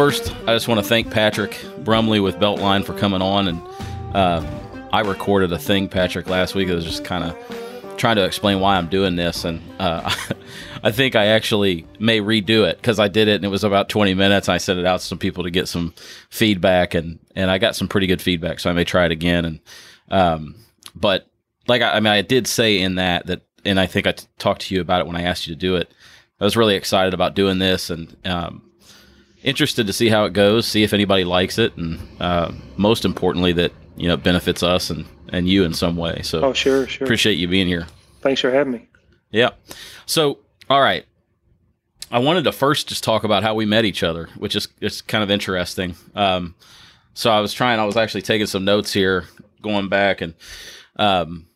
First, I just want to thank Patrick Brumley with Beltline for coming on. And uh, I recorded a thing, Patrick, last week. It was just kind of trying to explain why I'm doing this. And uh, I think I actually may redo it because I did it and it was about 20 minutes. I sent it out to some people to get some feedback, and, and I got some pretty good feedback. So I may try it again. And um, But like, I, I mean, I did say in that, that, and I think I t- talked to you about it when I asked you to do it. I was really excited about doing this and um, interested to see how it goes, see if anybody likes it, and uh, most importantly, that you know it benefits us and and you in some way. So, Oh, sure, sure. appreciate you being here. Thanks for having me. Yeah. So, all right. I wanted to first just talk about how we met each other, which is it's kind of interesting. Um, so I was trying. I was actually taking some notes here, going back, and um,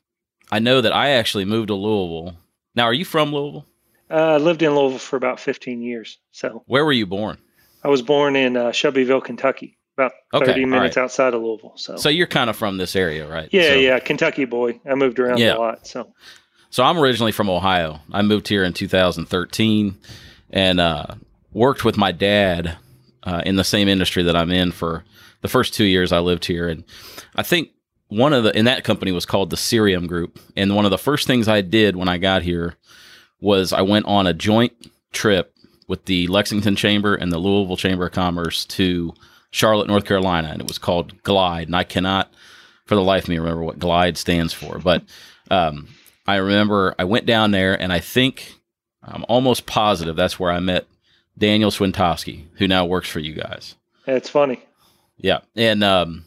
I know that I actually moved to Louisville. Now, are you from Louisville? Uh, I lived in Louisville for about 15 years. So Where were you born? I was born in uh, Shelbyville, Kentucky, about Okay, 30 all minutes right. outside of Louisville. So, So you're kind of from this area, right? yeah, So- yeah, Kentucky boy. I moved around Yeah. a lot. So So I'm originally from Ohio. I moved here in 2013 and uh, worked with my dad uh, in the same industry that I'm in for the first two years I lived here. And I think one of the, and that company was called the Cerium Group. And one of the first things I did when I got here was I went on a joint trip with the Lexington Chamber and the Louisville Chamber of Commerce to Charlotte, North Carolina. And it was called Glide. And I cannot, for the life of me, remember what Glide stands for. But um, I remember I went down there, and I think I'm almost positive that's where I met Daniel Swintowski, who now works for you guys. it's funny. Yeah, and um,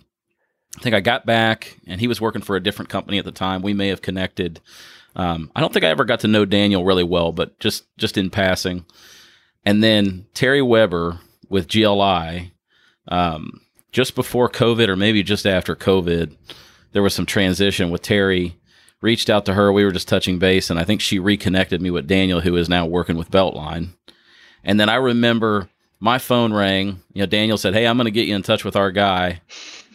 I think I got back, and he was working for a different company at the time. We may have connected. Um, I don't think I ever got to know Daniel really well, but just just in passing. And then Terry Weber with GLI, um, just before COVID, or maybe just after COVID, there was some transition with Terry. Reached out to her. We were just touching base, and I think she reconnected me with Daniel, who is now working with Beltline. And then I remember my phone rang. You know, Daniel said, "Hey, I'm going to get you in touch with our guy."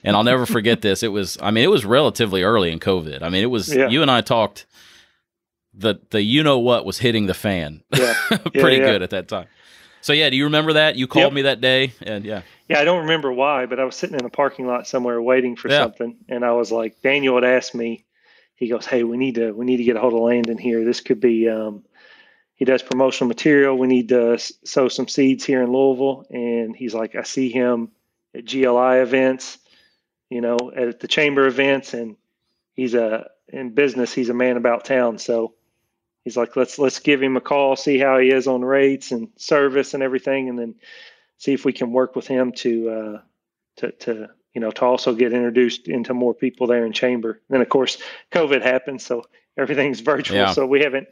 And I'll never forget this. It was, I mean, it was relatively early in COVID. I mean, it was Yeah. you and I talked. The the you know what was hitting the fan Yeah. pretty yeah. good at that time. So yeah, do you remember that? You called Yep. me that day, and yeah, Yeah, I don't remember why, but I was sitting in a parking lot somewhere waiting for Yeah. something, and I was like, Daniel had asked me. He goes, "Hey, we need to we need to get a hold of Landon here. This could be." Um, he does promotional material. We need to s- sow some seeds here in Louisville, and he's like, "I see him at GLI events, you know, at the chamber events, and he's a in business. He's a man about town, so." He's like, let's let's give him a call, see how he is on rates and service and everything, and then see if we can work with him to uh, to to you know to also get introduced into more people there in chamber. And then of course COVID happened, so everything's virtual. Yeah. So we haven't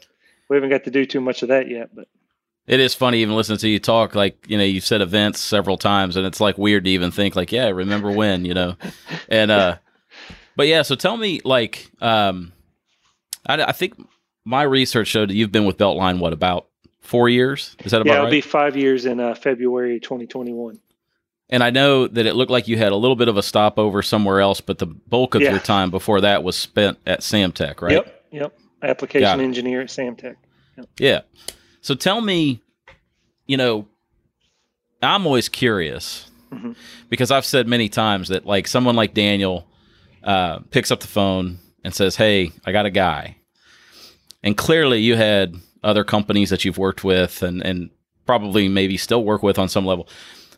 we haven't got to do too much of that yet. But it is funny even listening to you talk. Like you know, you've said events several times, and it's like weird to even think like, yeah, remember when you know, and uh, but yeah. So tell me, like, um, I, I think my research showed that you've been with Beltline what about four years? Is that about yeah, it'll right? be five years in uh, February 2021. And I know that it looked like you had a little bit of a stopover somewhere else, but the bulk of Yeah. your time before that was spent at Samtec, right? Yep, yep. Application engineer at Samtec. Yeah. So tell me, you know, I'm always curious Mhm. because I've said many times that like someone like Daniel uh, picks up the phone and says, "Hey, I got a guy," and clearly you had other companies that you've worked with and and probably maybe still work with on some level.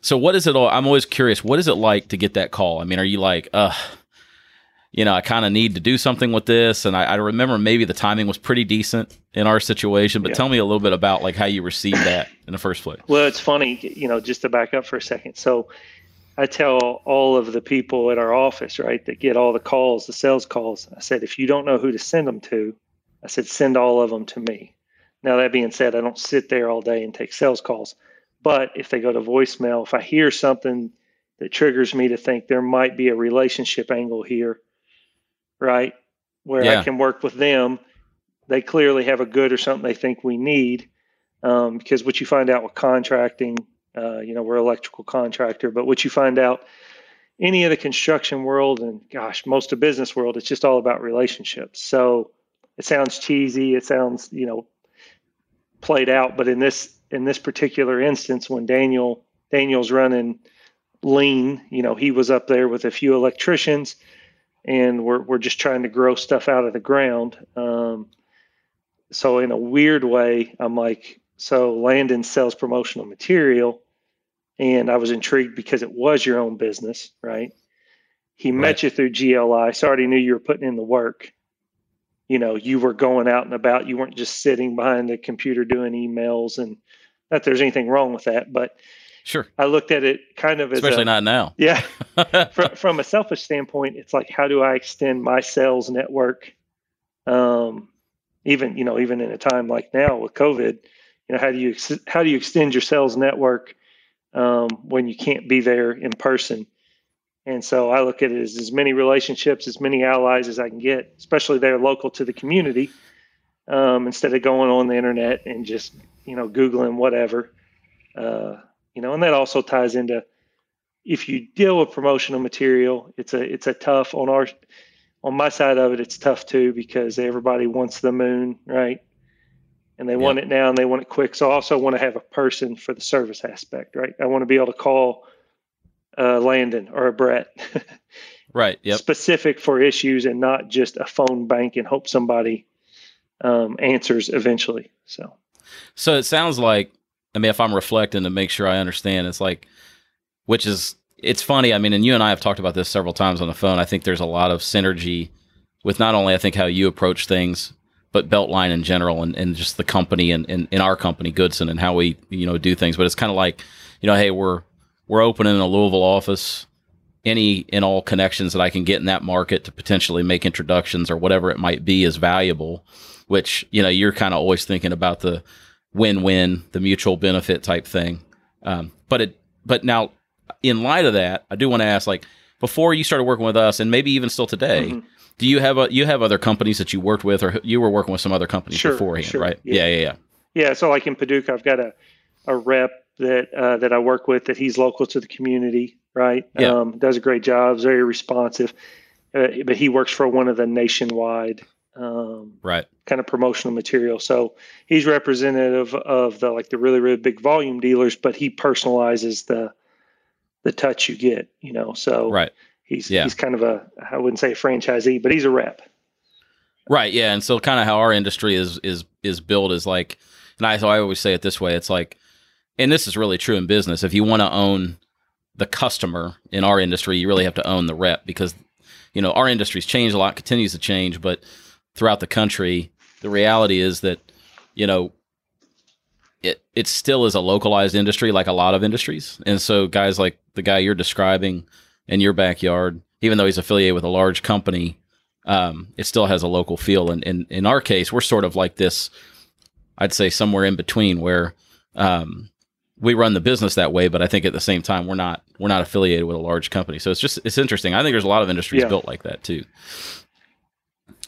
So what is it all? I'm always curious. What is it like to get that call? I mean, are you like, uh, you know, I kind of need to do something with this, and I, I remember maybe the timing was pretty decent in our situation. But Yeah. tell me a little bit about like how you received that in the first place. Well, it's funny, you know, just to back up for a second. So I tell all of the people at our office, right, that get all the calls, the sales calls, I said, if you don't know who to send them to, I said, send all of them to me. Now, that being said, I don't sit there all day and take sales calls. But if they go to voicemail, if I hear something that triggers me to think there might be a relationship angle here, right, where Yeah. I can work with them, they clearly have a good or something they think we need. Um, because what you find out with contracting, uh, you know, we're electrical contractor, but what you find out any of the construction world and gosh, most of business world, it's just all about relationships. So it sounds cheesy, it sounds, you know, played out, but in this in this particular instance when Daniel Daniel's running lean, you know, he was up there with a few electricians and we're we're just trying to grow stuff out of the ground. Um, so in a weird way, I'm like, so Landon sells promotional material and I was intrigued because it was your own business, right? He right. met you through GLI, so I already knew you were putting in the work. You know, you were going out and about. You weren't just sitting behind the computer doing emails, and not there's anything wrong with that, but sure, I looked at it kind of as especially a, not now. Yeah, from, from a selfish standpoint, it's like how do I extend my sales network? Um, even you know, even in a time like now with COVID, you know, how do you how do you extend your sales network? um, when you can't be there in person. And so I look at it as as many relationships, as many allies as I can get, especially they're local to the community, um, instead of going on the internet and just you know googling whatever. Uh, you know, and that also ties into if you deal with promotional material, it's a it's a tough on our on my side of it. It's tough too because everybody wants the moon, right? and they want it now and they want it quick. So I also want to have a person for the service aspect, right? I want to be able to call uh, Landon or a Brett. right. Yep. Specific for issues and not just a phone bank and hope somebody um, answers eventually. So, so it sounds like, I mean, if I'm reflecting to make sure I understand, it's like, which is, it's funny. I mean, and you and I have talked about this several times on the phone. I think there's a lot of synergy with not only I think how you approach things but Beltline in general and, and just the company and, and in our company, Goodson, and how we, you know, do things. But it's kind of like, you know, hey, we're we're opening a Louisville office. Any and all connections that I can get in that market to potentially make introductions or whatever it might be is valuable. Which, you know, you're kind of always thinking about the win-win, the mutual benefit type thing. Um, but it but now in light of that, I do want to ask like before you started working with us and maybe even still today, mm-hmm do you have a you have other companies that you worked with, or you were working with some other companies sure, beforehand, sure. right? Yeah. yeah, yeah, yeah. Yeah. So like in Paducah, I've got a a rep that uh, that I work with that he's local to the community, right? Yeah. Um, does a great job, is very responsive, uh, but he works for one of the nationwide um, right kind of promotional material. So he's representative of the like the really really big volume dealers, but he personalizes the the touch you get, you know. So right he's yeah. he's kind of a I wouldn't say a franchisee, but he's a rep. Right. Yeah. And so kind of how our industry is is is built is like, and I so I always say it this way. It's like, and this is really true in business. If you want to own the customer in our industry, you really have to own the rep because, you know, our industry's changed a lot, continues to change, but throughout the country, the reality is that, you know, it it still is a localized industry like a lot of industries. And so guys like the guy you're describing in your backyard, even though he's affiliated with a large company, um, it still has a local feel. And, and in our case, we're sort of like this, I'd say somewhere in between where, um, we run the business that way, but I think at the same time we're not we're not affiliated with a large company. So it's just it's interesting. I think there's a lot of industries yeah. built like that too.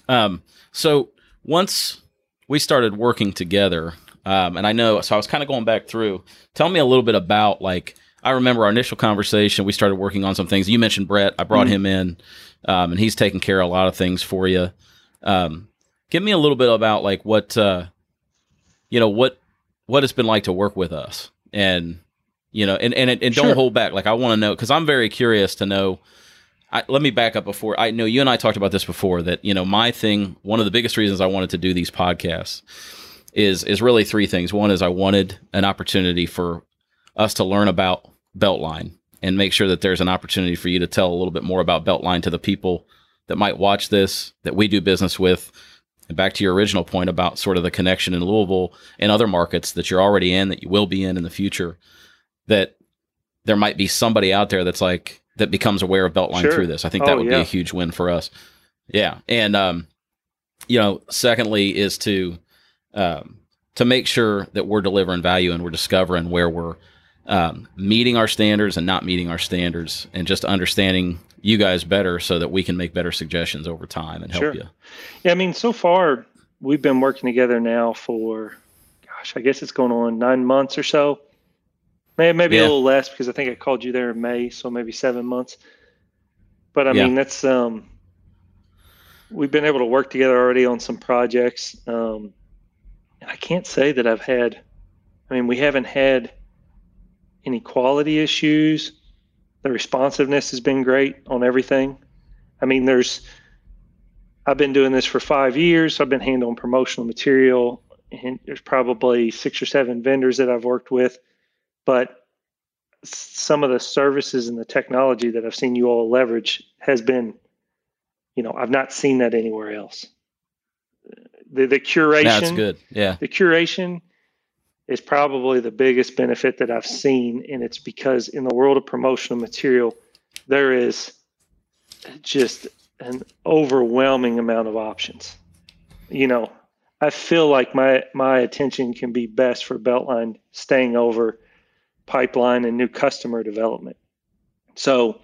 Um, so once we started working together, um, and I know so I was kind of going back through. Tell me a little bit about like I remember our initial conversation. We started working on some things. You mentioned Brett. I brought mm-hmm. him in, um, and he's taking care of a lot of things for you. Um, give me a little bit about like what uh, you know what what it's been like to work with us, and you know, and and, and don't hold back. Like I want to know because I'm very curious to know. I, let me back up before I know you and I talked about this before that you know my thing. One of the biggest reasons I wanted to do these podcasts is is really three things. One is I wanted an opportunity for us to learn about Beltline and make sure that there's an opportunity for you to tell a little bit more about Beltline to the people that might watch this, that we do business with. And back to your original point about sort of the connection in Louisville and other markets that you're already in, that you will be in in the future, that there might be somebody out there that's like, that becomes aware of Beltline sure. through this. I think that oh, would yeah. be a huge win for us. Yeah. And, um, you know, secondly is to, um, to make sure that we're delivering value and we're discovering where we're um, meeting our standards and not meeting our standards, and just understanding you guys better so that we can make better suggestions over time and help sure. you. Yeah, I mean, so far we've been working together now for, gosh, I guess it's going on nine months or so. Maybe, maybe yeah. a little less because I think I called you there in May, so maybe seven months. but I Yeah. mean that's um, we've been able to work together already on some projects, um, and I can't say that I've had. I mean, we haven't had any quality issues. The responsiveness has been great on everything. I mean, there's. I've been doing this for five years. I've been handling promotional material, and there's probably six or seven vendors that I've worked with, but some of the services and the technology that I've seen you all leverage has been, you know, I've not seen that anywhere else. The the curation, That's good. Yeah. the curation is probably the biggest benefit that I've seen, and it's because in the world of promotional material, there is just an overwhelming amount of options. You know, I feel like my my attention can be best for Beltline staying over pipeline and new customer development. So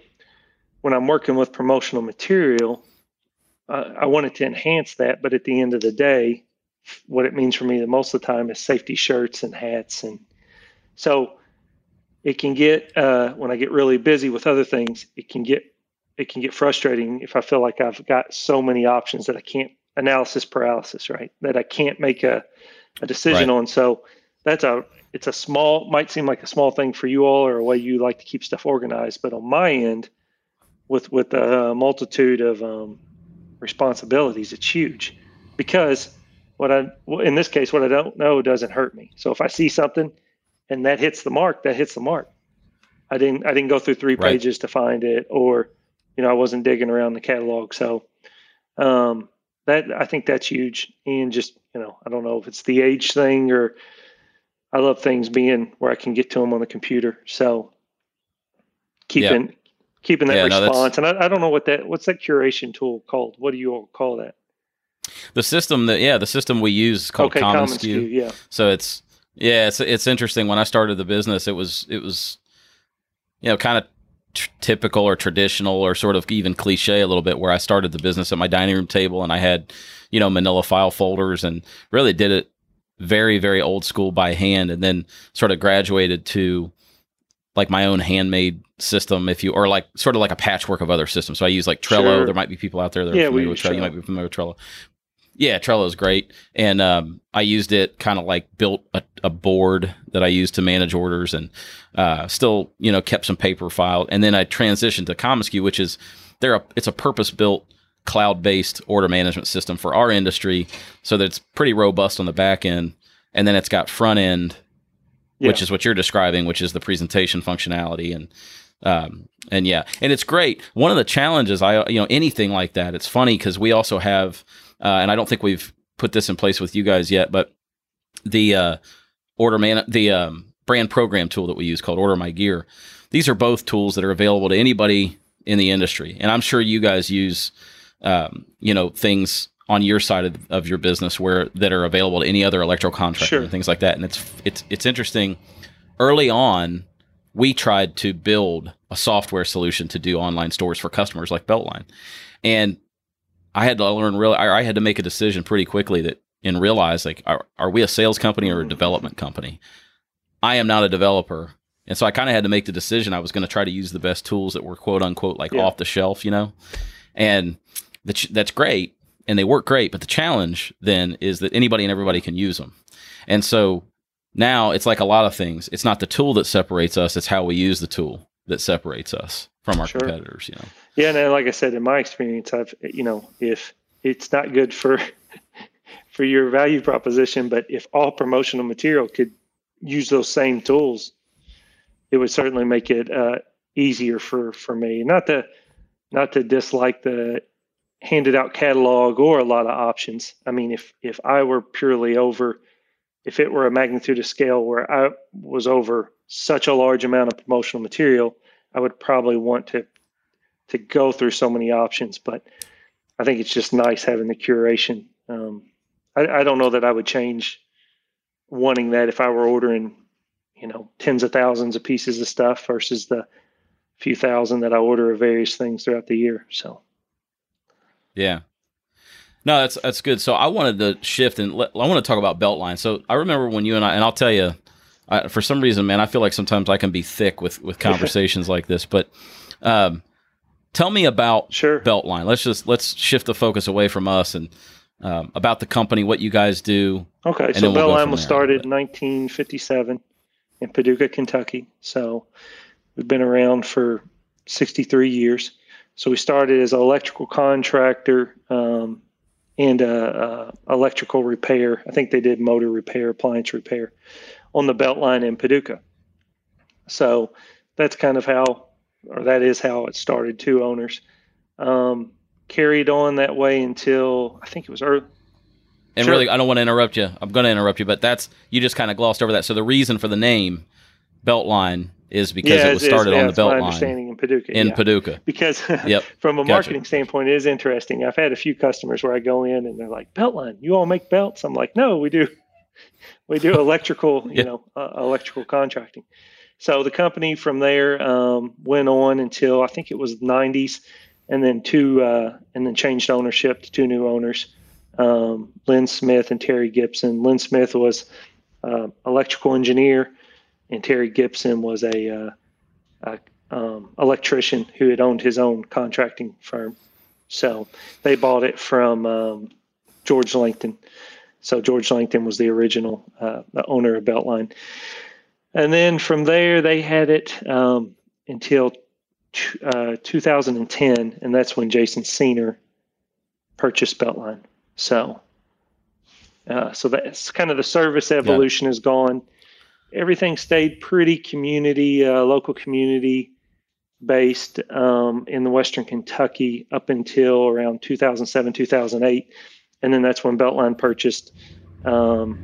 when I'm working with promotional material, uh, I wanted to enhance that, but at the end of the day, what it means for me the most of the time is safety shirts and hats, and so it can get uh, when I get really busy with other things, it can get it can get frustrating if I feel like I've got so many options that I can't analysis paralysis, right? That I can't make a, a decision Right. on. So that's a it's a small might seem like a small thing for you all or a way you like to keep stuff organized, but on my end, with with a multitude of um, responsibilities, it's huge because what I in this case what I don't know doesn't hurt me. So if I see something and that hits the mark, that hits the mark. I didn't I didn't go through three Right. pages to find it, or you know I wasn't digging around the catalog. So um, that I think that's huge, and just you know I don't know if it's the age thing or I love things being where I can get to them on the computer. So keeping keeping that Yeah, no, response, and I, I don't know what that what's that curation tool called. What do you all call that? The system that yeah, the system we use is called okay, Common, commonsku. SKU. Yeah, So it's yeah, it's it's interesting. When I started the business, it was it was you know kind of t- typical or traditional or sort of even cliche a little bit. Where I started the business at my dining room table and I had you know Manila file folders and really did it very very old school by hand, and then sort of graduated to like my own handmade system if you or like sort of like a patchwork of other systems so i use like trello Sure. there might be people out there that are Yeah, familiar with use trello. you might be familiar with trello yeah trello is great. And um, i used it kind of like built a, a board that i used to manage orders and uh, still you know kept some paper filed. And then i transitioned to commonsku which is they're a, it's a purpose built cloud-based order management system for our industry so that it's pretty robust on the back end. And then it's got front end which is what you're describing, which is the presentation functionality and um, and yeah, and it's great. One of the challenges, I you know, anything like that, it's funny because we also have, and I don't think we've put this in place with you guys yet, but the uh, order man, the um, brand program tool that we use called OrderMyGear. These are both tools that are available to anybody in the industry, and I'm sure you guys use, um, you know, things on your side of, of your business where that are available to any other electrical contractor Sure. and things like that. And it's it's it's interesting. Early on, we tried to build a software solution to do online stores for customers like Beltline, and I had to learn real. I I had to make a decision pretty quickly that and realize like, are, are we a sales company or a development company? I am not a developer. And so I kind of had to make the decision. I was going to try to use the best tools that were quote unquote like Yeah. off the shelf, you know, and ch- that's great and they work great. But the challenge then is that anybody and everybody can use them. And so now it's like a lot of things. It's not the tool that separates us; it's how we use the tool that separates us from our Sure. competitors. You know, Yeah, and like I said, in my experience, I've you know, if it's not good for for your value proposition, but if all promotional material could use those same tools, it would certainly make it uh, easier for for me. Not to not to dislike the handed out catalog or a lot of options. I mean, if if I were purely over, if it were a magnitude of scale where I was over such a large amount of promotional material, I would probably want to to go through so many options. But I think it's just nice having the curation. Um, I, I don't know that I would change wanting that if I were ordering, you know, tens of thousands of pieces of stuff versus the few thousand that I order of various things throughout the year. So Yeah. No, that's that's good. So I wanted to shift and let, I want to talk about Beltline. So I remember when you and I, and I'll tell you, I, for some reason, man, I feel like sometimes I can be thick with with conversations like this. But um, Tell me about Sure. Beltline. Let's just let's shift the focus away from us and um, about the company, what you guys do. Okay, so we'll Beltline was started in 1957 in Paducah, Kentucky. So we've been around for 63 years. So we started as an electrical contractor um, and uh, uh, electrical repair. I think they did motor repair, appliance repair on the Beltline in Paducah. So that's kind of how, or that is how it started. Two owners um, carried on that way until I think it was early. And Sure. really, I don't want to interrupt you. I'm going to interrupt you, but that's you just kind of glossed over that. So the reason for the name Beltline is because it was started yeah, on the it's my Beltline understanding in Paducah. in yeah. Paducah. because Yep. from a Gotcha. marketing standpoint, it is interesting. I've had a few customers where I go in and they're like, "Beltline, you all make belts?" I'm like, "No, we do, we do electrical, Yeah. you know, uh, electrical contracting." So the company from there um, went on until I think it was the 90s, and then two, uh, and then changed ownership to two new owners, um, Lynn Smith and Terry Gibson. Lynn Smith was uh, electrical engineer, and Terry Gibson was a uh, a um, electrician who had owned his own contracting firm. So they bought it from um, George Langton. So George Langton was the original uh, the owner of Beltline. And then from there, they had it um, until t- uh, 2010, and that's when Jason Senior purchased Beltline. So, uh, so that's kind of the service evolution is gone everything stayed pretty community, uh, local community based um, in the Western Kentucky up until around 2007, 2008. And then that's when Beltline purchased um,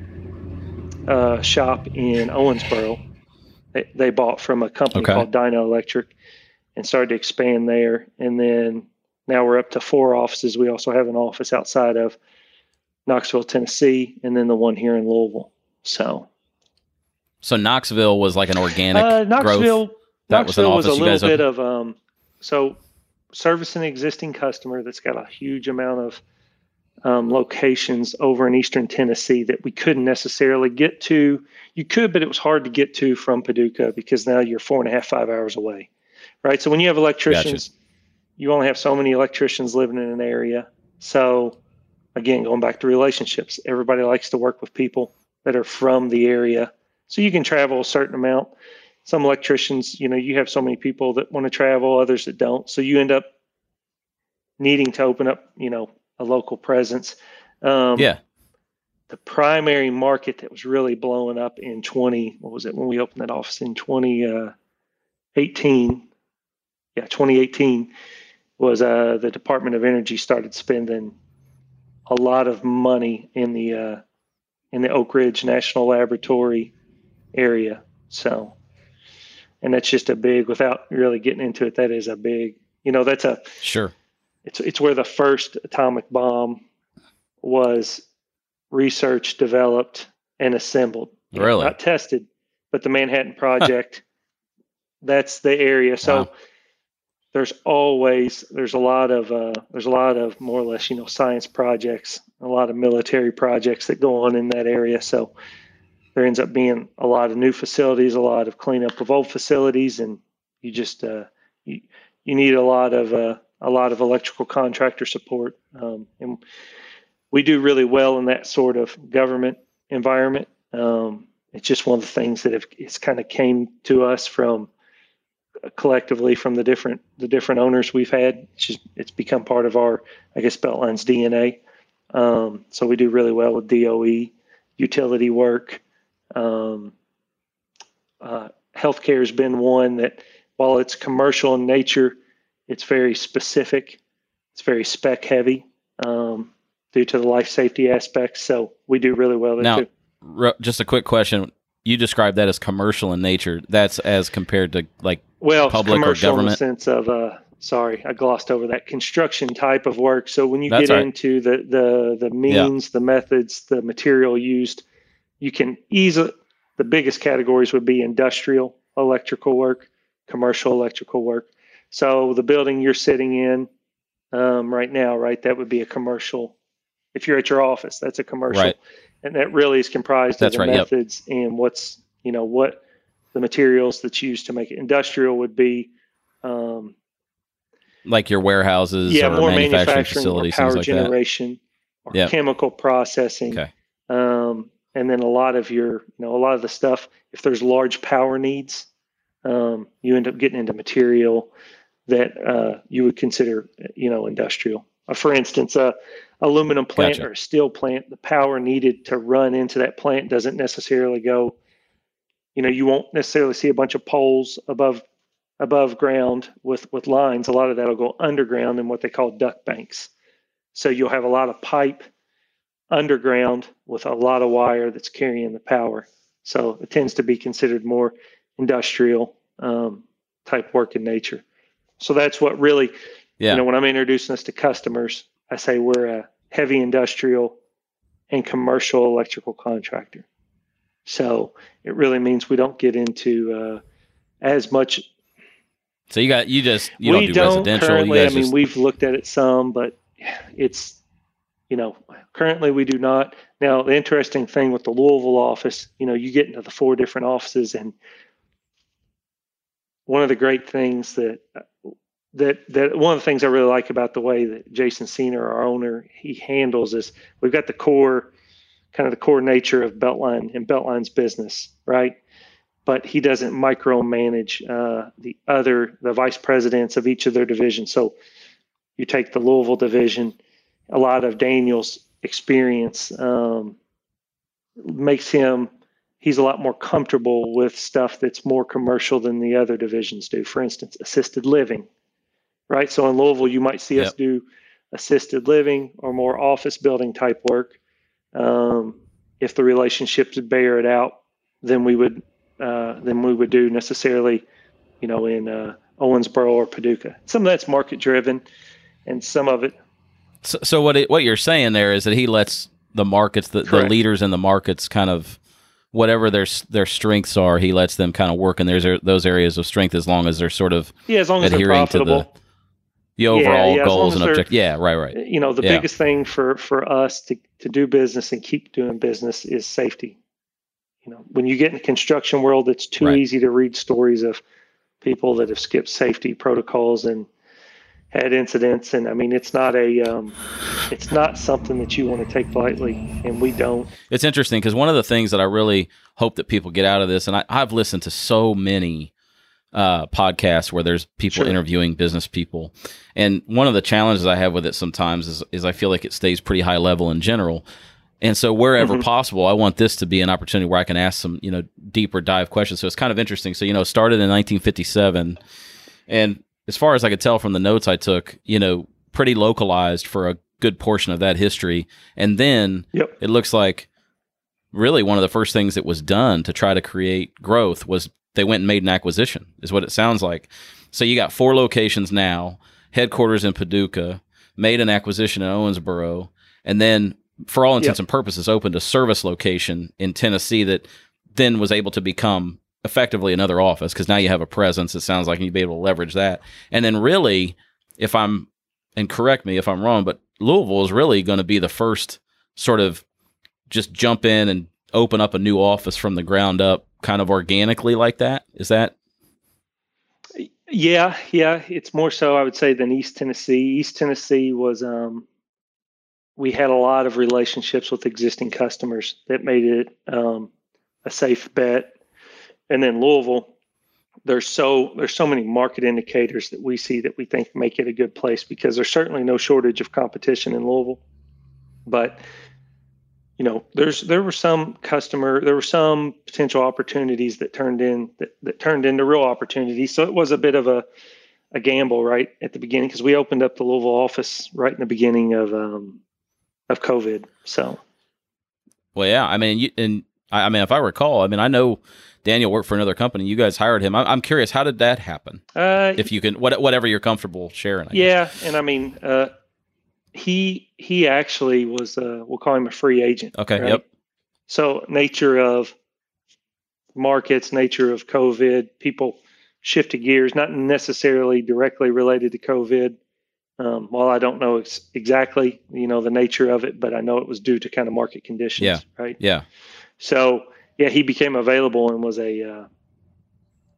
a shop in Owensboro. They, they bought from a company Okay. called Dyno Electric and started to expand there. And then now we're up to four offices. We also have an office outside of Knoxville, Tennessee, and then the one here in Louisville. So, So Knoxville was like an organic uh, Knoxville, growth. That was an Knoxville was, office a little bit of um, so servicing an existing customer that's got a huge amount of um, locations over in eastern Tennessee that we couldn't necessarily get to. You could, but it was hard to get to from Paducah because now you're four and a half, five hours away, right? So when you have electricians, you only have so many electricians living in an area. So again, going back to relationships, everybody likes to work with people that are from the area. So you can travel a certain amount. Some electricians, you know, you have so many people that want to travel, others that don't. So you end up needing to open up, you know, a local presence. Um, Yeah. The primary market that was really blowing up in 20, what was it when we opened that office in 2018? Yeah, 2018 was uh, the Department of Energy started spending a lot of money in the uh, in the Oak Ridge National Laboratory area. So, and that's just a big. Without really getting into it, that is a big. You know, that's a Sure. It's it's where the first atomic bomb was researched, developed, and assembled. Really? not tested, but the Manhattan Project. that's the area. So Wow. there's always there's a lot of uh, there's a lot of more or less you know science projects, a lot of military projects that go on in that area. So there ends up being a lot of new facilities, a lot of cleanup of old facilities, and you just uh, you, you need a lot of uh, a lot of electrical contractor support, um, and we do really well in that sort of government environment. Um, it's just one of the things that have, it's kind of came to us from uh, collectively from the different the different owners we've had. It's just it's become part of our I guess Beltline's DNA. Um, so we do really well with DOE, utility work. Um, uh, healthcare has been one that while it's commercial in nature, it's very specific. It's very spec heavy um, due to the life safety aspects. So we do really well there Now, too. Ru- just a quick question. You described that as commercial in nature. That's as compared to like Well, public or commercial in the government? sense of uh, sorry, I glossed over that construction type of work. So when you That's get right. into the the the means, the methods, the material used, you can easily the biggest categories would be industrial electrical work, commercial electrical work. So the building you're sitting in um, right now, right, that would be a commercial. If you're at your office, that's a commercial, Right. and that really is comprised That's of the right, yep. methods and what's you know what the materials that's used to make it. Industrial would be um, like your warehouses yeah, or more manufacturing, manufacturing, facilities, power like that. generation, or Yeah. chemical processing. Okay. Um, and then a lot of your, you know, a lot of the stuff. If there's large power needs, um, you end up getting into material that uh, you would consider, you know, industrial. Uh, for instance, a aluminum plant Gotcha. or a steel plant, the power needed to run into that plant doesn't necessarily go. You know, you won't necessarily see a bunch of poles above above ground with with lines. A lot of that'll go underground in what they call duct banks. So you'll have a lot of pipe underground with a lot of wire that's carrying the power. So it tends to be considered more industrial um, type work in nature. So that's what really, Yeah. you know, when I'm introducing this to customers, I say we're a heavy industrial and commercial electrical contractor. So it really means we don't get into uh, as much So you got you just you we don't do residential. currently. I mean, just, we've looked at it some, but it's you know currently we do not. Now, the interesting thing with the Louisville office, you know, you get into the four different offices, and one of the great things that that that one of the things I really like about the way that Jason Cena, our owner, he handles is we've got the core kind of the core nature of Beltline and Beltline's business, right? But he doesn't micromanage uh, the other the vice presidents of each of their divisions. So you take the Louisville division, a lot of Daniel's experience um, makes him he's a lot more comfortable with stuff that's more commercial than the other divisions do. For instance, assisted living, right? So in Louisville, you might see us do assisted living or more office building type work. Um, if the relationships bear it out, then we would uh, then we would do necessarily, you know, in uh, Owensboro or Paducah. Some of that's market driven, and some of it so, so what it, what you're saying there is that he lets the markets the, the leaders in the markets kind of whatever their their strengths are, he lets them kind of work in there's those areas of strength as long as they're sort of yeah, as long as they're adhering to the the overall yeah, long goals and objectives. Yeah, right, right. you know the Yeah. biggest thing for for us to to do business and keep doing business is safety you know when you get in the construction world it's too Right. easy to read stories of people that have skipped safety protocols and had incidents and i mean it's not a um, it's not something that you want to take lightly and we don't It's interesting because one of the things that I really hope that people get out of this, and I, I've listened to so many uh, podcasts where there's people Sure. interviewing business people, and one of the challenges I have with it sometimes is is I feel like it stays pretty high level in general. And so wherever Mhm. possible, I want this to be an opportunity where I can ask some, you know, deeper dive questions. So it's kind of interesting. So, you know, it started in 1957 and as far as I could tell from the notes I took, you know, pretty localized for a good portion of that history. And then Yep. it looks like really one of the first things that was done to try to create growth was they went and made an acquisition, is what it sounds like. So you got four locations now, headquarters in Paducah, made an acquisition in Owensboro, and then for all intents Yep. and purposes opened a service location in Tennessee that then was able to become effectively another office because now you have a presence. It sounds like you'd be able to leverage that. And then really, if I'm and correct me if I'm wrong, but Louisville is really going to be the first sort of just jump in and open up a new office from the ground up kind of organically like that. Is that Yeah, yeah, it's more so I would say than East Tennessee. East Tennessee was um we had a lot of relationships with existing customers that made it um a safe bet. And then Louisville, there's so there's so many market indicators that we see that we think make it a good place because there's certainly no shortage of competition in Louisville. But you know, there's there were some customer, there were some potential opportunities that turned in that, that turned into real opportunities. So it was a bit of a a gamble right at the beginning because we opened up the Louisville office right in the beginning of um of COVID. So well? Yeah, I mean, you, and I, I mean, if I recall, I mean, I know Daniel worked for another company. You guys hired him. I'm, I'm curious, how did that happen? uh, If you can, what, whatever you're comfortable sharing. I guess. yeah, and I mean, uh, he he actually was uh, we'll call him a free agent. Okay. right? Yep. So nature of markets, nature of COVID, people shifted gears, not necessarily directly related to COVID. Um, while I don't know ex- exactly, you know, the nature of it, but I know it was due to kind of market conditions. Yeah. Right. Yeah. So yeah, he became available and was a uh,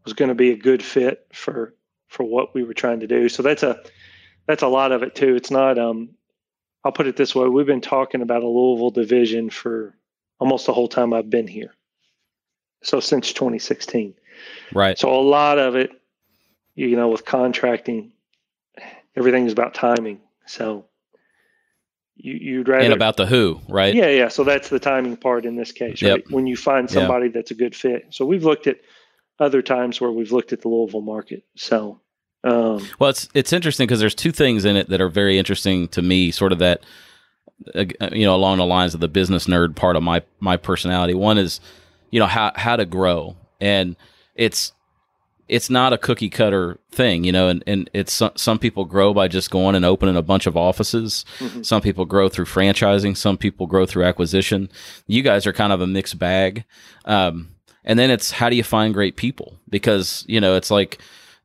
was going to be a good fit for for what we were trying to do. So that's a that's a lot of it too. It's not. Um, I'll put it this way: we've been talking about a Louisville division for almost the whole time I've been here. So since 2016. Right. So a lot of it, you know, with contracting, everything's about timing. So you, you'd rather and about the who, right? Yeah, yeah. So that's the timing part in this case, Yep. right? When you find somebody that's a good fit. So we've looked at other times where we've looked at the Louisville market. So um, Well, it's it's interesting because there's two things in it that are very interesting to me. Sort of that, uh, you know, along the lines of the business nerd part of my my personality. One is, you know, how how to grow, and it's it's not a cookie cutter thing, you know, and, and it's some, some people grow by just going and opening a bunch of offices. Mhm. Some people grow through franchising. Some people grow through acquisition. You guys are kind of a mixed bag. Um, and then it's how do you find great people? Because, you know, it's like,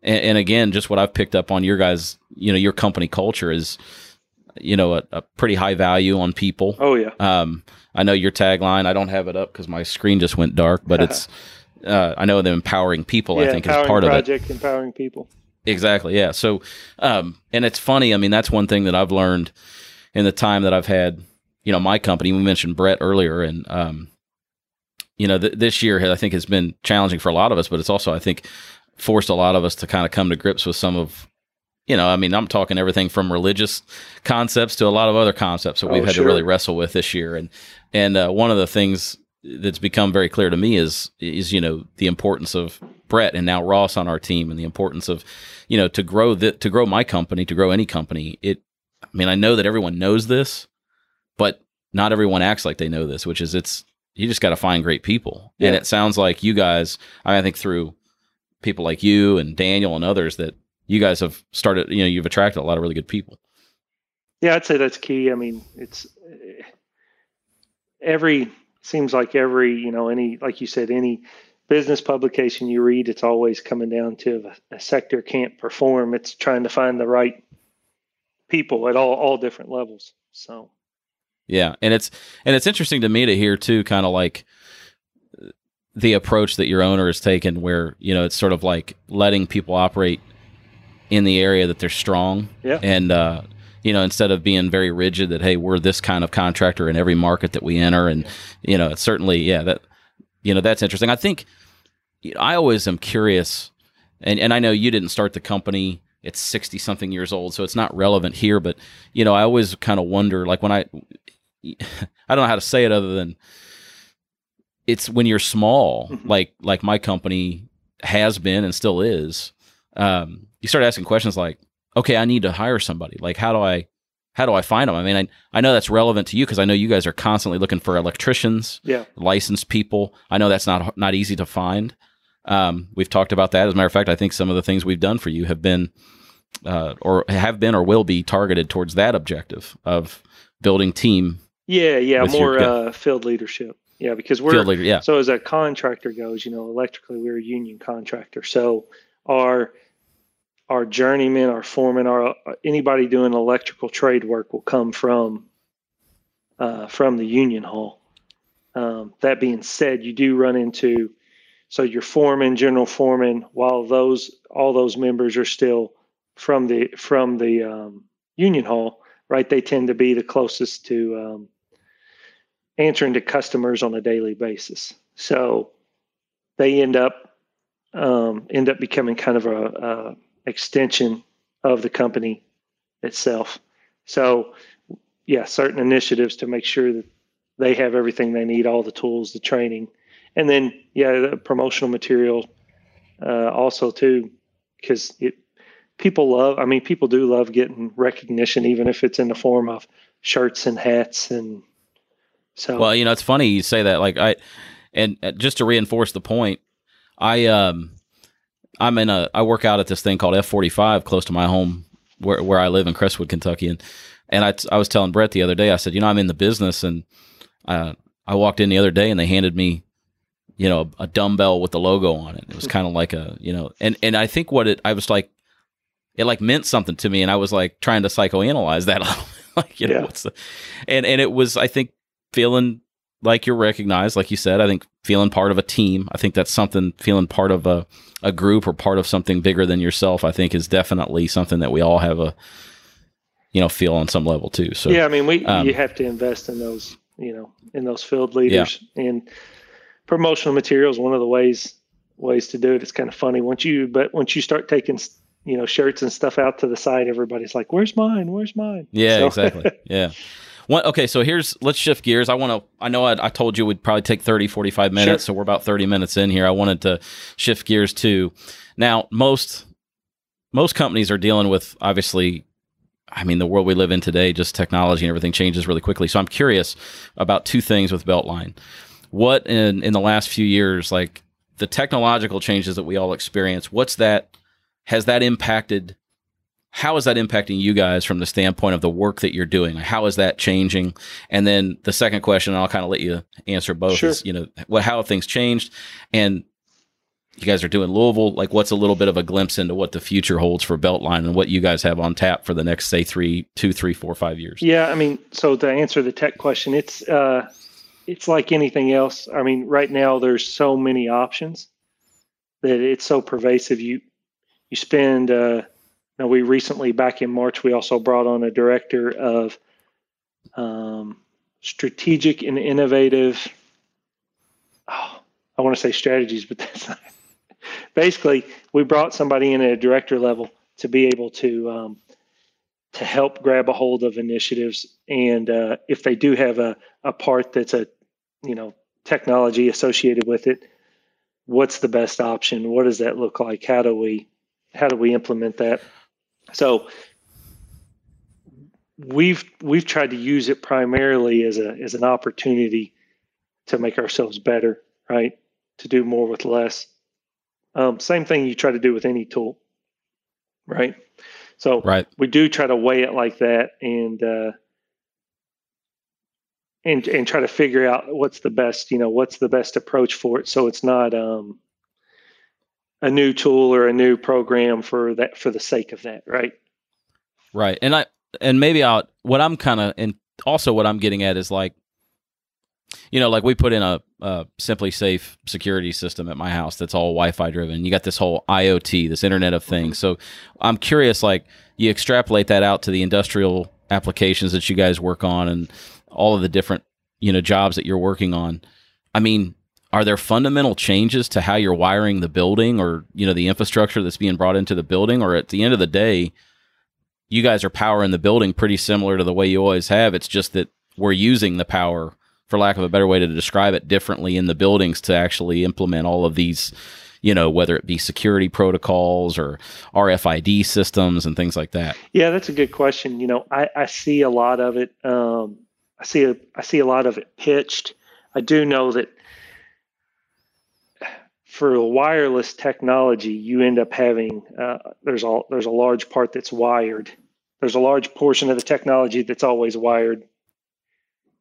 and, and again, just what I've picked up on your guys, you know, your company culture is, you know, a, a pretty high value on people. oh yeah, Um, I know your tagline. I don't have it up because my screen just went dark, but it's. Uh, I know the empowering people. yeah, I think is part of it. project, empowering people. Exactly. Yeah. So, um, and it's funny. I mean, that's one thing that I've learned in the time that I've had, you know, my company. We mentioned Brett earlier, and um, you know, th- this year I think has been challenging for a lot of us, but it's also I think forced a lot of us to kind of come to grips with some of, you know, I mean, I'm talking everything from religious concepts to a lot of other concepts that we've Oh, had sure. to really wrestle with this year, and and uh, one of the things that's become very clear to me is is you know the importance of Brett and now Ross on our team and the importance of you know to grow the to grow my company to grow any company. It I mean I know that everyone knows this but not everyone acts like they know this which is it's you just got to find great people. And it sounds like you guys I think through people like you and Daniel and others that you guys have started you know you've attracted a lot of really good people Yeah, I'd say that's key. I mean, it's eh, every seems like every you know any like you said any business publication you read, it's always coming down to a, a sector can't perform. It's trying to find the right people at all all different levels. So Yeah, and it's and it's interesting to me to hear too, kind of like the approach that your owner has taken, where you know it's sort of like letting people operate in the area that they're strong, Yeah. and uh, you know instead of being very rigid that hey we're this kind of contractor in every market that we enter, and you know it's certainly yeah that you know that's interesting. I think I always am curious, and and I know you didn't start the company. It's sixty something years old, so it's not relevant here. But you know, I always kind of wonder, like when I I don't know how to say it other than it's when you're small, Mhm. like like my company has been and still is. Um, you start asking questions like, okay, I need to hire somebody. Like, how do I how do I find them? I mean, I I know that's relevant to you because I know you guys are constantly looking for electricians, yeah, licensed people. I know that's not not easy to find. Um, we've talked about that. As a matter of fact, I think some of the things we've done for you have been, uh, or have been, or will be targeted towards that objective of building team yeah, yeah, more your- uh, field leadership. Yeah, because we're field leader. Yeah, So as a contractor goes, you know, electrically we're a union contractor. So our our journeyman, our foreman, our anybody doing electrical trade work will come from uh, from the union hall. Um, that being said, you do run into so your foreman, general foreman, while those all those members are still from the from the um, union hall, right? They tend to be the closest to um, answering to customers on a daily basis. So they end up um, end up becoming kind of a, a extension of the company itself. So yeah, certain initiatives to make sure that they have everything they need, all the tools, the training, and then yeah, the promotional material uh, also too, because it people love. I mean, people do love getting recognition, even if it's in the form of shirts and hats and so. Well, you know, it's funny you say that. Like I, and uh, just to reinforce the point, I um, I'm in a I work out at this thing called F45 close to my home where where I live in Crestwood, Kentucky, and and I I was telling Brett the other day. I said, you know, I'm in the business, and uh, I walked in the other day and they handed me. You know, a dumbbell with the logo on it. It was kind of like a, you know, and and I think what it, I was like, it like meant something to me, and I was like trying to psychoanalyze that, like you know, Yeah. what's the, and and it was, I think, feeling like you're recognized, like you said. I think feeling part of a team. I think that's something. Feeling part of a a group or part of something bigger than yourself. I think is definitely something that we all have a you know feel on some level too. So yeah, I mean, we um, you have to invest in those, you know, in those field leaders and promotional materials. One of the ways ways to do it. It's kind of funny once you, but once you start taking you know shirts and stuff out to the side, everybody's like, "Where's mine? Where's mine?" Yeah, so. exactly. Yeah. One, okay, so here's let's shift gears. I want to. I know I, I, told you we'd probably take 30, 45 minutes, sure. so we're about thirty minutes in here. I wanted to shift gears too. Now, most most companies are dealing with obviously I mean, the world we live in today, just technology and everything changes really quickly. So I'm curious about two things with Beltline. What in in the last few years, like the technological changes that we all experience, what's that has that impacted how is that impacting you guys from the standpoint of the work that you're doing? How is that changing? And then the second question, I'll kind of let you answer both sure. is, you know, what how have things changed? And you guys are doing Louisville. Like, what's a little bit of a glimpse into what the future holds for Beltline and what you guys have on tap for the next, say, three, two, three, four, five years? Yeah, I mean, so to answer the tech question, it's uh, it's like anything else. I mean, right now there's so many options that it's so pervasive. You you spend. Uh, now we recently back in March we also brought on a director of um, strategic and innovative. Oh, I want to say strategies, but that's not basically we brought somebody in at a director level to be able to um, to help grab a hold of initiatives and uh, if they do have a, a part that's a you know technology associated with it what's the best option what does that look like how do we how do we implement that so we've we've tried to use it primarily as a as an opportunity to make ourselves better right to do more with less um, same thing you try to do with any tool, right? So right. we do try to weigh it like that and uh, and and try to figure out what's the best, you know, what's the best approach for it. So it's not um, a new tool or a new program for that for the sake of that, right? Right. And I and maybe I'll what I'm kind of and also what I'm getting at is like you know, like we put in a, a SimpliSafe security system at my house that's all Wi-Fi driven. You got this whole IoT, this Internet of mm-hmm. Things. So I'm curious, like you extrapolate that out to the industrial applications that you guys work on and all of the different you know jobs that you're working on. I mean, are there fundamental changes to how you're wiring the building or you know the infrastructure that's being brought into the building, or at the end of the day? You guys are powering the building pretty similar to the way you always have. It's just that we're using the power for lack of a better way to describe it, differently in the buildings to actually implement all of these, you know, whether it be security protocols or RFID systems and things like that? Yeah, that's a good question. You know, I, I see a lot of it. Um, I see a, I see a lot of it pitched. I do know that for wireless technology, you end up having uh, there's a there's a large part that's wired. There's a large portion of the technology that's always wired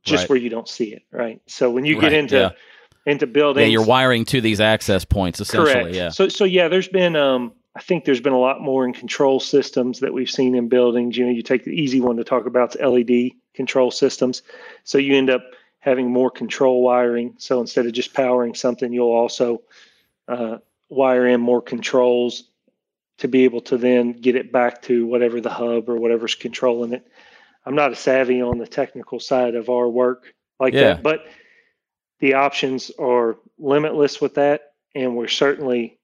just right. where you don't see it, right? So when you right, get into yeah. into buildings, yeah, you're wiring to these access points essentially. Correct. Yeah. So so yeah, there's been um, I think there's been a lot more in control systems that we've seen in buildings. You know, you take the easy one to talk about is LED control systems. So you end up having more control wiring. So instead of just powering something, you'll also uh, wire in more controls to be able to then get it back to whatever the hub or whatever's controlling it. I'm not a savvy on the technical side of our work like yeah. that, but the options are limitless with that. And we're certainly,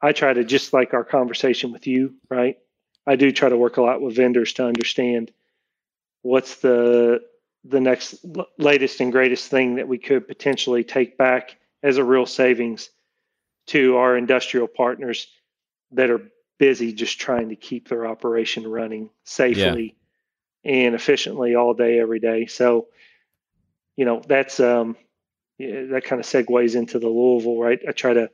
I try to just like our conversation with you, right? I do try to work a lot with vendors to understand what's the the next latest and greatest thing that we could potentially take back as a real savings to our industrial partners that are busy just trying to keep their operation running safely and efficiently all day, every day. So, you know, that's um, yeah, that kind of segues into the Louisville, right? I try to,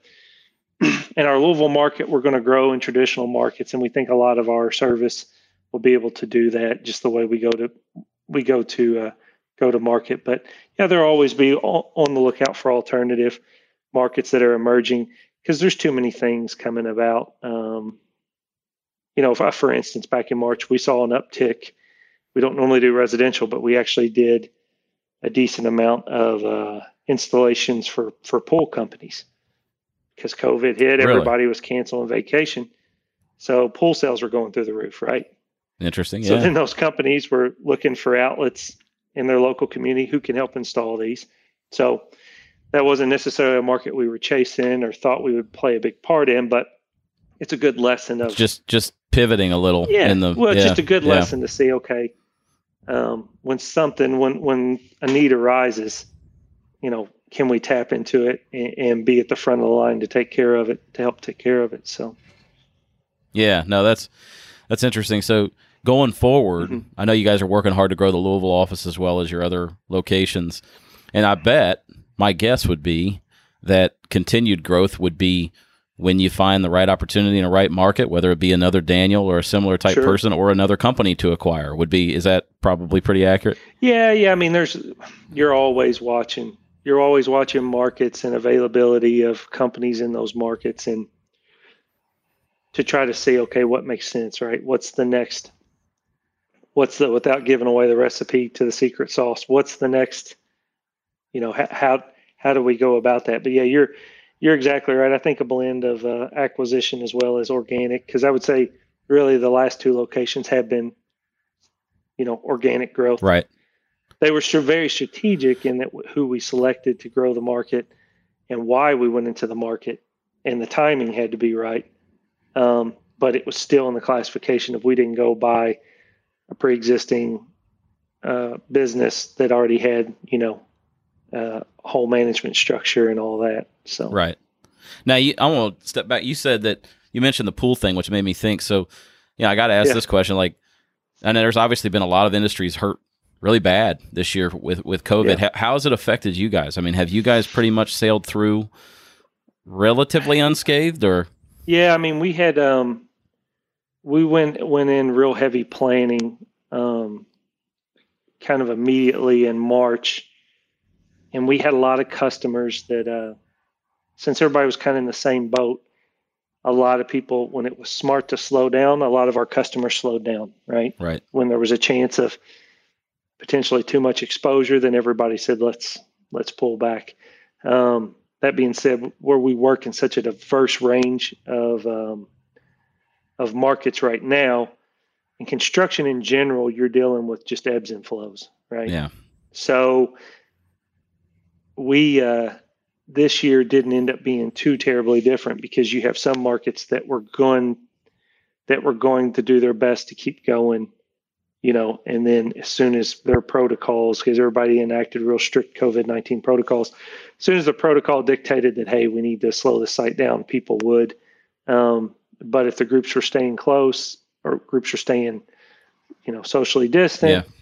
in our Louisville market, we're going to grow in traditional markets, and we think a lot of our service will be able to do that, just the way we go to we go to uh, go to market. But yeah, there'll always be on the lookout for alternative markets that are emerging because there's too many things coming about. Um, you know, for, for instance, back in March, we saw an uptick we don't normally do residential, but we actually did a decent amount of uh, installations for for pool companies because COVID hit. Really? Everybody was canceling vacation, so pool sales were going through the roof, right? Interesting. So yeah. then those companies were looking for outlets in their local community who can help install these. So that wasn't necessarily a market we were chasing or thought we would play a big part in, but it's a good lesson of just just pivoting a little yeah. in the well, it's yeah, just a good yeah. lesson to see. Okay, um, when something when when a need arises, you know, can we tap into it and, and be at the front of the line to take care of it to help take care of it? So Yeah, no, that's that's interesting. So going forward, Mhm. I know you guys are working hard to grow the Louisville office as well as your other locations, and I bet my guess would be that continued growth would be when you find the right opportunity in a right market, whether it be another Daniel or a similar type Sure. person or another company to acquire. Would be is that probably pretty accurate? Yeah, yeah. I mean, there's you're always watching. You're always watching markets and availability of companies in those markets, and to try to see, okay, what makes sense, right? What's the next? What's the without giving away the recipe to the secret sauce? What's the next? You know, how how, how do we go about that? But yeah, you're you're exactly right. I think a blend of uh, acquisition as well as organic, because I would say really the last two locations have been, you know, organic growth Right. they were very strategic in that who we selected to grow the market and why we went into the market and the timing had to be right um, but it was still in the classification if we didn't go buy a pre-existing uh, business that already had you know uh, whole management structure and all that so Right. Now, you, I want to step back. You said that you mentioned the pool thing, which made me think. So, you know, I got to ask Yeah. this question. Like, I know there's obviously been a lot of industries hurt really bad this year with with COVID. Yeah. How, how has it affected you guys? I mean, have you guys pretty much sailed through relatively unscathed, or Yeah, I mean, we had um, we went went in real heavy planning, um, kind of immediately in March, and we had a lot of customers that, uh, since everybody was kind of in the same boat, a lot of people when it was smart to slow down, a lot of our customers slowed down, right? right? When there was a chance of potentially too much exposure, then everybody said, "Let's let's pull back." Um, that being said, where we work in such a diverse range of um, of markets right now, in construction in general, you're dealing with just ebbs and flows, right? Yeah, So we uh, this year didn't end up being too terribly different because you have some markets that were going that were going to do their best to keep going, you know, and then as soon as their protocols, because everybody enacted real strict COVID nineteen protocols, as soon as the protocol dictated that hey, we need to slow the site down, people would. Um, but if the groups were staying close or groups were staying, you know, socially distant, Yeah.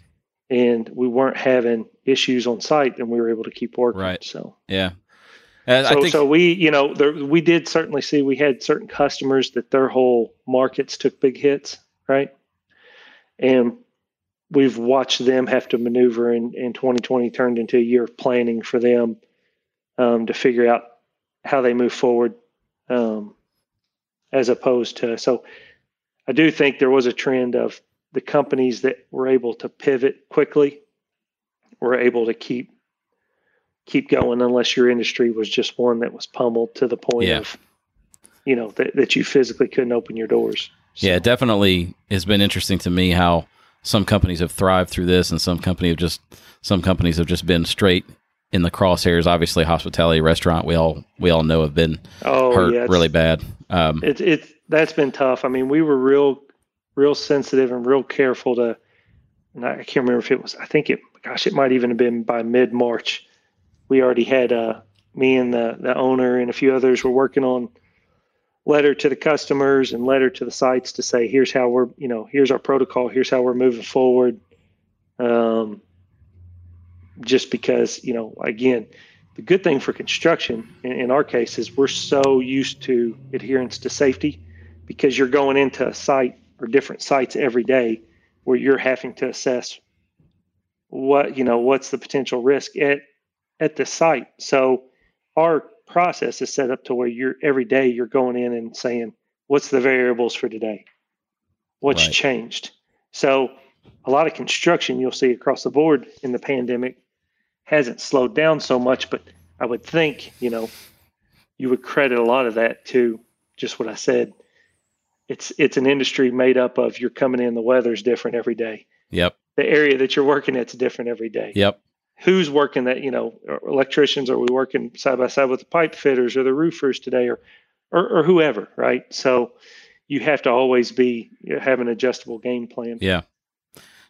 And we weren't having issues on site, and we were able to keep working. Right. So, yeah. And so, think so we, you know, there, we did certainly see we had certain customers that their whole markets took big hits, right? And we've watched them have to maneuver, and, and 2020 turned into a year of planning for them um, to figure out how they move forward, um, as opposed to. So, I do think there was a trend of the companies that were able to pivot quickly were able to keep keep going unless your industry was just one that was pummeled to the point Yeah. of you know that, that you physically couldn't open your doors Yeah, it definitely has been interesting to me how some companies have thrived through this, and some company have just some companies have just been straight in the crosshairs. Obviously, hospitality, restaurant, we all we all know have been oh hurt yeah really bad. Um, it's it's that's been tough i mean we were real real sensitive and real careful to and i can't remember if it was i think it gosh it might even have been by mid-march we already had uh me and the the owner and a few others were working on letter to the customers and letter to the sites to say here's how we're you know here's our protocol here's how we're moving forward. Um just because you know again the good thing for construction in, in our case is we're so used to adherence to safety because you're going into a site or different sites every day where you're having to assess what you know what's the potential risk at at the site. So our process is set up to where you're every day you're going in and saying what's the variables for today? What's Right. changed? So a lot of construction you'll see across the board in the pandemic hasn't slowed down so much but i would think you know you would credit a lot of that to just what i said it's it's an industry made up of you're coming in, the weather's different every day. Yep. The area that you're working at's different every day. Yep. Who's working that? You know, electricians? Are we working side by side with the pipe fitters or the roofers today, or or, or whoever? Right. So you have to always be you know, have an adjustable game plan. Yeah.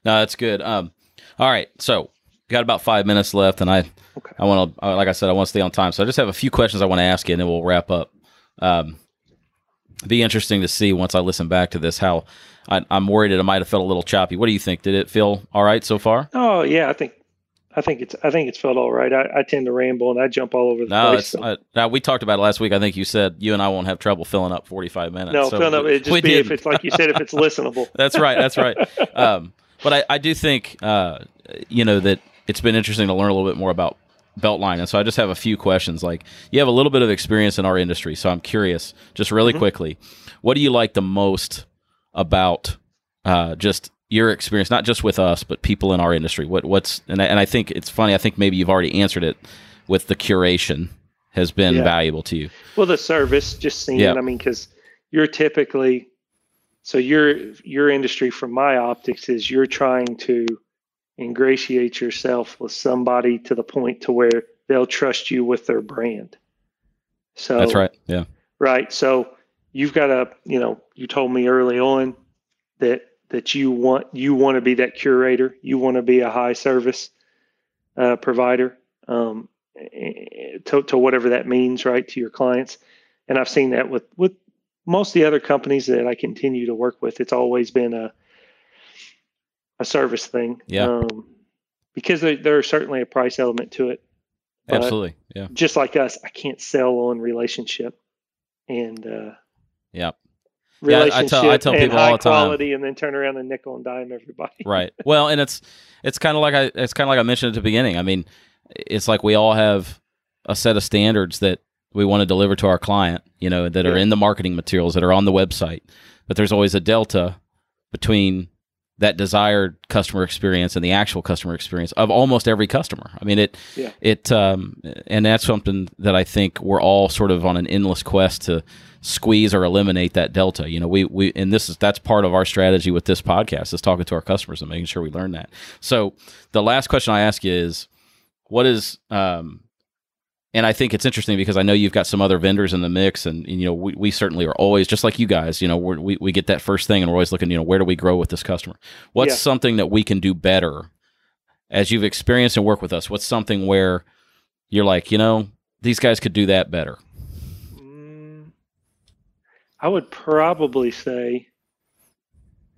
No, that's good. Um, all right. So got about five minutes left, and I, Okay. I want to, like I said, I want to stay on time. So I just have a few questions I want to ask you, and then we'll wrap up. Um, be interesting to see once I listen back to this how I, I'm worried it might have felt a little choppy. What do you think? Did it feel all right so far? Oh yeah, I think I think it's I think it's felt all right. I, I tend to ramble and I jump all over the No, place. so- uh, now we talked about it last week. I think you said you and I won't have trouble filling up 45 minutes. no, So no, we- it just be if didn't. it's like you said, if it's listenable. That's right. That's right. Um, but I, I do think, uh, you know, that it's been interesting to learn a little bit more about Beltline. And so I just have a few questions. Like, you have a little bit of experience in our industry. So I'm curious, just really Mhm. quickly, what do you like the most about uh, just your experience, not just with us, but people in our industry? What What's, and I, and I think it's funny, I think maybe you've already answered it with the curation has been Yeah. valuable to you. Well, the service, just seeing. Yeah. I mean, because you're typically so your your industry, from my optics, is you're trying to ingratiate yourself with somebody to the point to where they'll trust you with their brand. So That's right. Yeah. right. So you've got to, you know, you told me early on that that you want you want to be that curator. You want to be a high service uh, provider um, to, to whatever that means, right, to your clients. And I've seen that with with most of the other companies that I continue to work with. It's always been a a service thing. Yeah. Um, because there, there's certainly a price element to it. Absolutely. Yeah. just like us, I can't sell on relationship and uh, Yeah. Yeah, I- relationship tell- I tell and people all the time. quality, and then turn around and nickel and dime everybody. right. Well, and it's it's kind of like I it's kind of like I mentioned at the beginning. I mean, it's like we all have a set of standards that we want to deliver to our client, you know, that are in the marketing materials that are on the website. But there's always a delta between that desired customer experience and the actual customer experience of almost every customer. I mean, it Yeah. it um and that's something that I think we're all sort of on an endless quest to squeeze or eliminate that delta. You know, we we and this is that's part of our strategy with this podcast is talking to our customers and making sure we learn that. So the last question I ask you is, what is um, and I think it's interesting because I know you've got some other vendors in the mix, and, and, you know we, we certainly are always just like you guys. You know, we're, we we get that first thing, and we're always looking. You know, where do we grow with this customer? What's Yeah. something that we can do better as you've experienced and work with us? What's something where you're like, you know, these guys could do that better? Mm, I would probably say,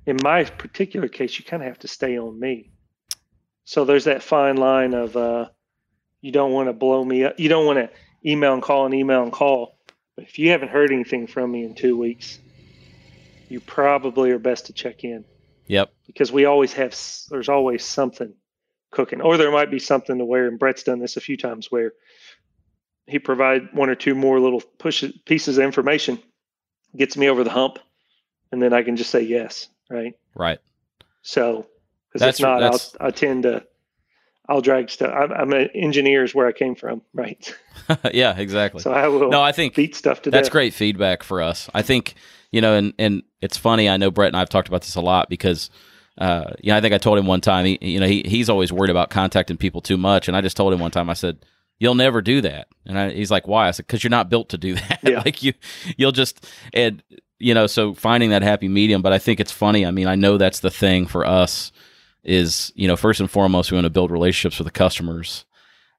in my particular case, you kind of have to stay on me. So there's that fine line of uh, you don't want to blow me up. You don't want to email and call and email and call. But if you haven't heard anything from me in two weeks, you probably are best to check in Yep. because we always have there's always something cooking or there might be something to where and brett's done this a few times where he provide one or two more little push pieces of information gets me over the hump and then i can just say yes right Right. so because That's- if not I'll, i tend to i'll drag stuff i'm, I'm an engineer is where i came from right yeah. Exactly. so i will no, I think beat stuff to That's death great feedback for us. I think you know, and and it's funny. I know Brett and I've talked about this a lot because, uh, you know, I think I told him one time. He, you know, he he's always worried about contacting people too much, and I just told him one time. I said, "You'll never do that," and I, he's like, "Why?" I said, "Because you're not built to do that. Yeah. like you, you'll just and you know, so finding that happy medium. But I think it's funny. I mean, I know that's the thing for us is you know, first and foremost, we want to build relationships with the customers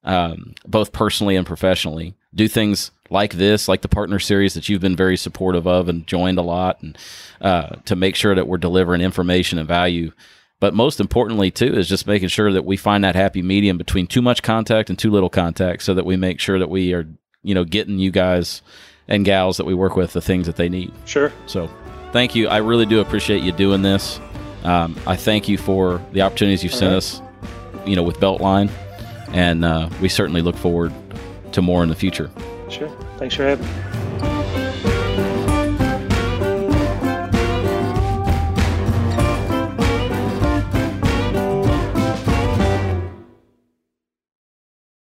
um, both personally and professionally. Do things like this, like the partner series that you've been very supportive of and joined a lot, and uh, to make sure that we're delivering information and value. But most importantly, too, is just making sure that we find that happy medium between too much contact and too little contact, so that we make sure that we are, you know, getting you guys and gals that we work with the things that they need. sure So, thank you. I really do appreciate you doing this. Um, I thank you for the opportunities you've sent All us, you know, with Beltline, and uh, we certainly look forward to more in the future. sure. Thanks for having me